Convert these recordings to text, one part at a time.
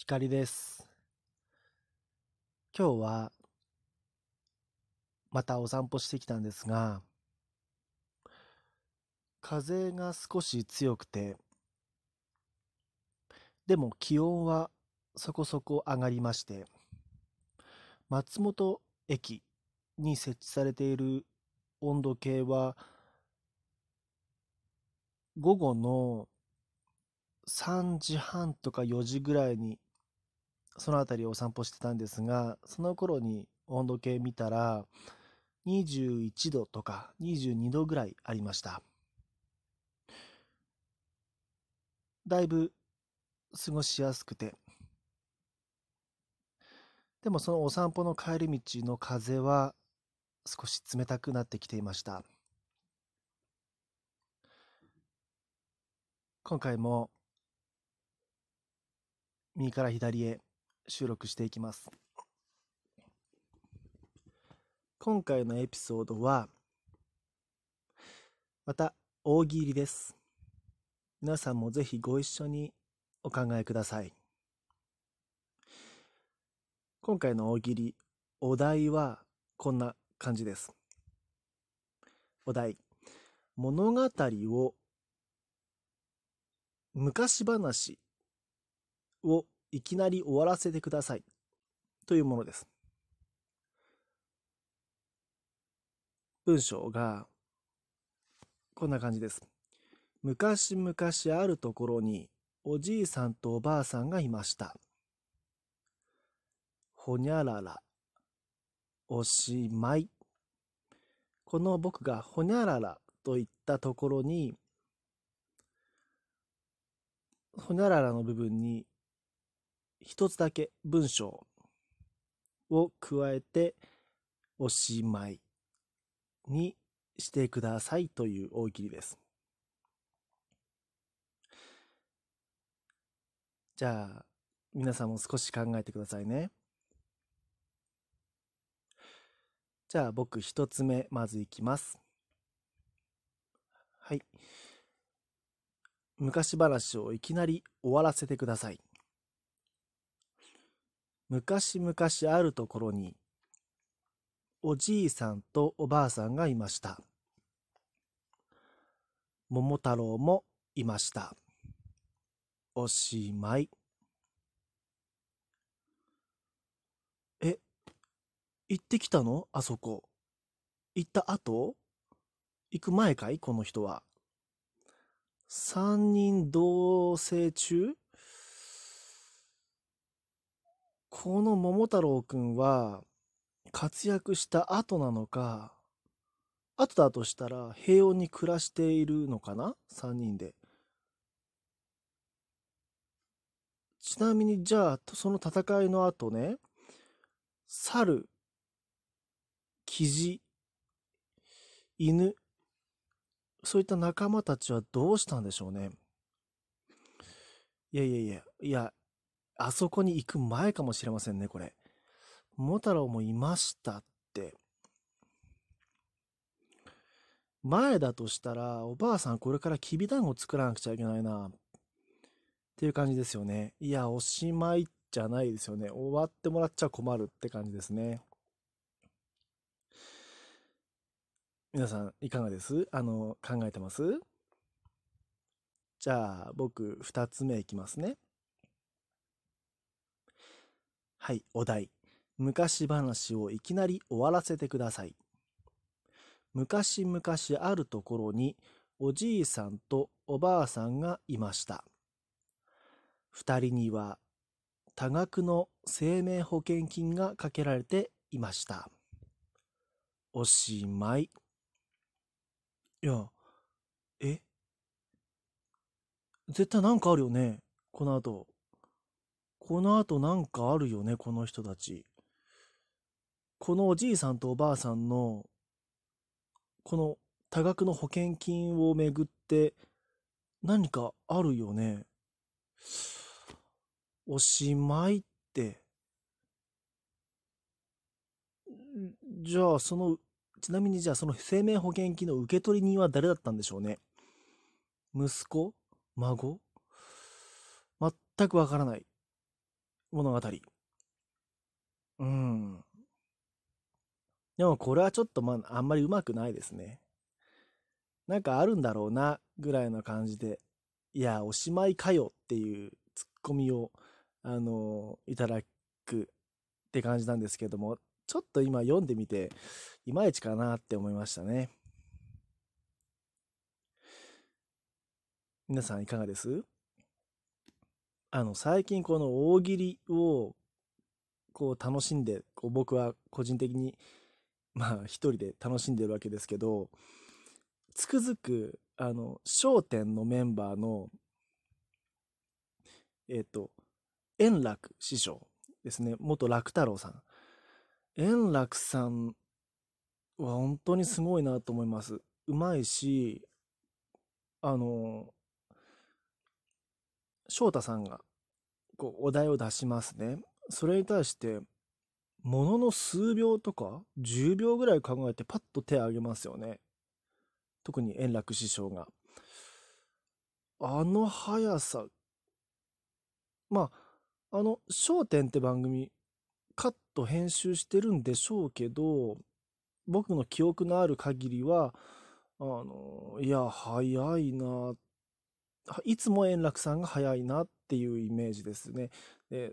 光です。今日はまたお散歩してきたんですが、風が少し強くて、でも気温はそこそこ上がりまして、松本駅に設置されている温度計は、午後の3時半とか4時ぐらいにその辺りをお散歩してたんですがその頃に温度計見たら21度とか22度ぐらいありました。だいぶ過ごしやすくて。でもそのお散歩の帰り道の風は少し冷たくなってきていました。今回も右から左へ収録していきます。今回のエピソードは、また大喜利です。皆さんもぜひご一緒にお考えください。今回の大喜利、お題はこんな感じです。お題、物語を昔話をいきなり終わらせてくださいというものです。文章がこんな感じです。昔々あるところにおじいさんとおばあさんがいました。ほにゃらら、おしまい。この僕がほにゃららと言ったところに、ほにゃららの部分に一つだけ文章を加えておしまいにしてくださいという大喜利です。じゃあ皆さんも少し考えてくださいね。じゃあ僕一つ目まずいきます。はい。昔話をいきなり終わらせてください。昔々あるところに、おじいさんとおばあさんがいました。桃太郎もいました。おしまい。え、行ってきたの？あそこ。行った後？行く前かい？この人は。三人同棲中？この桃太郎くんは活躍した後なのか、後だとしたら平穏に暮らしているのかな ?3 人で。ちなみにじゃあ、その戦いの後ね、猿、キジ、犬、そういった仲間たちはどうしたんでしょうね？いやいやいや、いや、あそこに行く前かもしれませんね、これ。桃太郎もいましたって。前だとしたら、おばあさんこれからきびだんご作らなくちゃいけないな。っていう感じですよね。いや、おしまいじゃないですよね。終わってもらっちゃ困るって感じですね。皆さん、いかがです？あの、考えてます？じゃあ、僕、二つ目いきますね。はい、お題。昔話をいきなり終わらせてください。昔々あるところにおじいさんとおばあさんがいました。二人には多額の生命保険金がかけられていました。おしまい。いや、え？絶対なんかあるよねこの後。この後なんかあるよね、この人たち。このおじいさんとおばあさんの、この多額の保険金をめぐって何かあるよね。おしまいって。じゃあ、その、ちなみにじゃあその生命保険金の受取人は誰だったんでしょうね。息子？孫？全くわからない。物語。うん。でもこれはちょっとまあ、あんまりうまくないですね。なんかあるんだろうな、ぐらいな感じで、いや、おしまいかよっていうツッコミを、あのいただくって感じなんですけども、ちょっと今読んでみて、いまいちかなって思いましたね。皆さんいかがです？あの、最近この大喜利を、こう楽しんで、こう僕は個人的に、まあ一人で楽しんでるわけですけど、つくづく、あの、笑点のメンバーの、えっ、と、円楽師匠ですね、元楽太郎さん。円楽さんは本当にすごいなと思います。うまいし、あの、翔太さんがこうお題を出しますね。それに対して、ものの数秒とか10秒ぐらい考えてパッと手を挙げますよね。特に円楽師匠が。あの速さ。まあ、あの、笑点って番組、カット編集してるんでしょうけど、僕の記憶のある限りは、あの、いや、早いなっ、いつも円楽さんが早いなっていうイメージですね。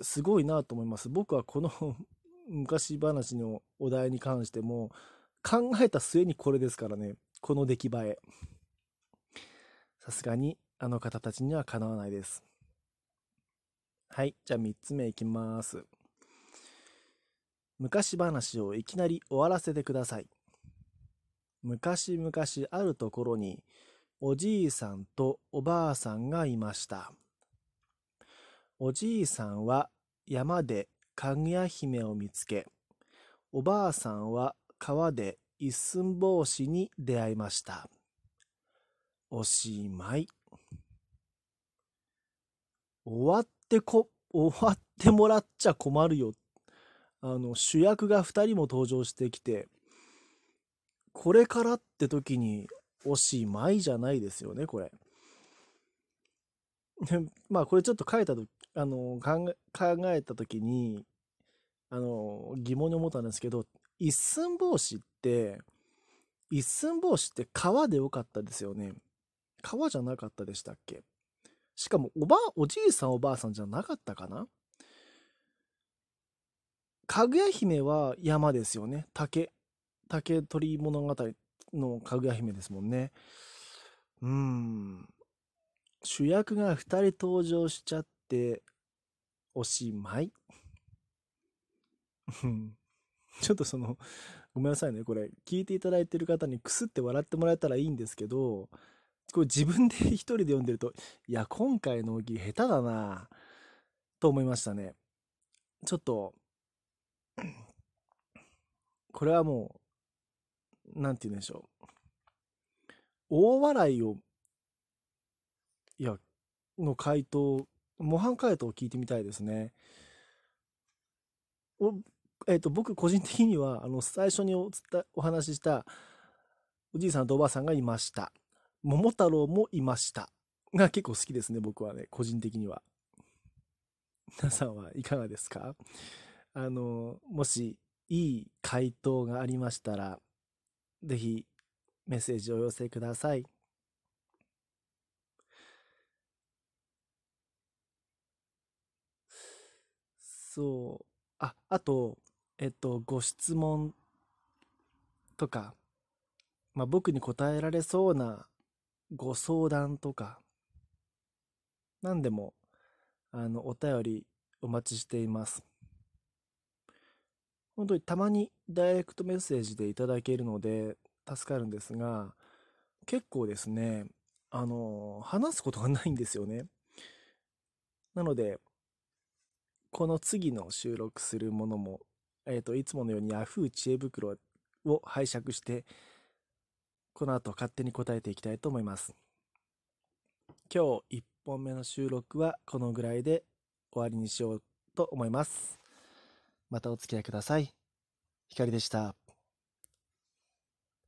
すごいなと思います。僕はこの 昔話のお題に関しても、考えた末にこれですからね。この出来栄え。さすがにあの方たちにはかなわないです。はい。じゃあ3つ目いきます。昔話をいきなり終わらせてください。昔々あるところにおじいさんとおばあさんがいました。おじいさんは山でかぐや姫を見つけ、おばあさんは川で一寸法師に出会いました。おしまい。終わってこ、終わってもらっちゃ困るよ。あの、主役が二人も登場してきて、これからって時におしまいじゃないですよね、これ。まあ、これちょっと書いたと、あの、考えた時に、あの、疑問に思ったんですけど、一寸法師って、一寸法師って川でよかったですよね。川じゃなかったでしたっけ？しかも、おば、おじいさんおばあさんじゃなかったかな？かぐや姫は山ですよね。竹、竹取物語のかぐや姫ですもんね。うん。主役が2人登場しちゃって、おしまい？ちょっとその、ごめんなさいね。これ、聞いていただいてる方にくすって笑ってもらえたらいいんですけど、これ自分で一人で読んでると、いや、今回の大喜利下手だなと思いましたね。ちょっと、これはもう、なんて言うんでしょう。大笑いを、いや、の回答、模範解答を聞いてみたいですね。おえっ、ー、と、僕個人的には、あの、最初にお伝お話ししたおじいさんとおばあさんがいました。桃太郎もいました。が結構好きですね、僕はね、個人的には。皆さんはいかがですか？あの、もし、いい回答がありましたら、ぜひ、メッセージをお寄せください。そう。あ、あと、えっと、ご質問とか、まあ、僕に答えられそうなご相談とか、何でも、あの、お便りお待ちしています。本当にたまにダイレクトメッセージでいただけるので助かるんですが、結構ですね、あの、話すことがないんですよね。なので、この次の収録するものもえっ、ー、と、いつものように Yahoo 知恵袋を拝借して、この後勝手に答えていきたいと思います。今日1本目の収録はこのぐらいで終わりにしようと思います。またお付き合いください。ひかりでした。